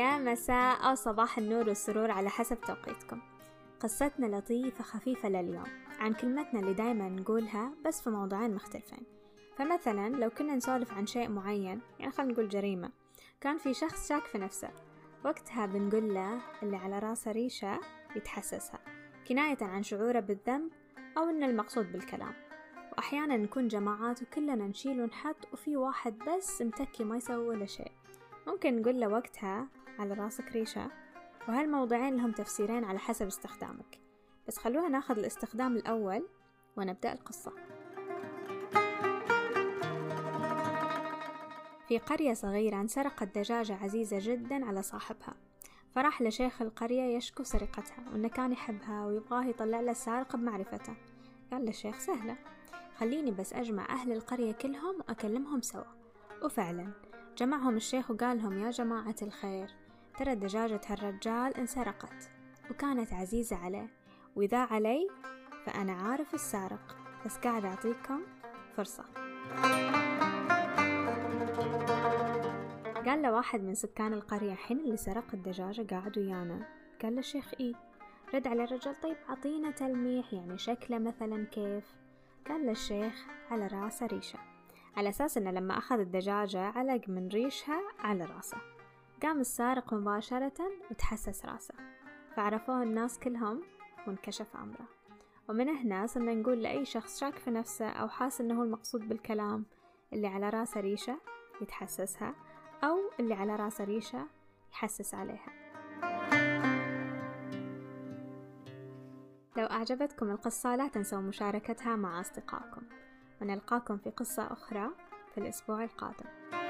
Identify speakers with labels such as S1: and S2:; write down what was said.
S1: مساء أو صباح النور والسرور على حسب توقيتكم. قصتنا لطيفة خفيفة لليوم. عن كلمتنا اللي دايما نقولها بس في موضوعين مختلفين. فمثلا لو كنا نسولف عن شيء معين يعني خلينا نقول جريمة كان في شخص شاك في نفسه. وقتها بنقول له اللي على راسه ريشة يتحسسها كناية عن شعوره بالذنب أو إن المقصود بالكلام. وأحيانا نكون جماعات وكلنا نشيل ونحط وفي واحد بس متكي ما يسوي ولا شيء. ممكن نقول له وقتها على راسك ريشة. وهالموضوعين لهم تفسيرين على حسب استخدامك. بس خلونا ناخذ الاستخدام الأول ونبدأ القصة. في قرية صغيرة انسرقت دجاجة عزيزة جدا على صاحبها. فراح لشيخ القرية يشكو سرقتها وإنه كان يحبها ويبغاه يطلع له السارق بمعرفته قال للشيخ سهلة خليني بس أجمع أهل القرية كلهم وأكلمهم سوا. وفعلا جمعهم الشيخ وقال لهم يا جماعة الخير. ترى دجاجة هالرجال انسرقت وكانت عزيزة عليه وإذا علي فأنا عارف السارق بس قاعد أعطيكم فرصة. قال له واحد من سكان القرية حين اللي سرق الدجاجة قاعد ويانا. قال له الشيخ إيه رد على الرجال طيب عطينا تلميح يعني شكله مثلا كيف؟ قال له الشيخ على رأسه ريشة. على أساس إنه لما أخذ الدجاجة علق من ريشها على رأسه. قام السارق مباشرة وتحسس راسه. فعرفوه الناس كلهم وانكشف أمره. ومن هنا صرنا نقول لأي شخص شاك في نفسه أو حاس إنه هو المقصود بالكلام اللي على راسه ريشة يتحسسها أو اللي على راسه ريشة يحسس عليها. لو أعجبتكم القصة لا تنسوا مشاركتها مع أصدقائكم. ونلقاكم في قصة أخرى في الأسبوع القادم.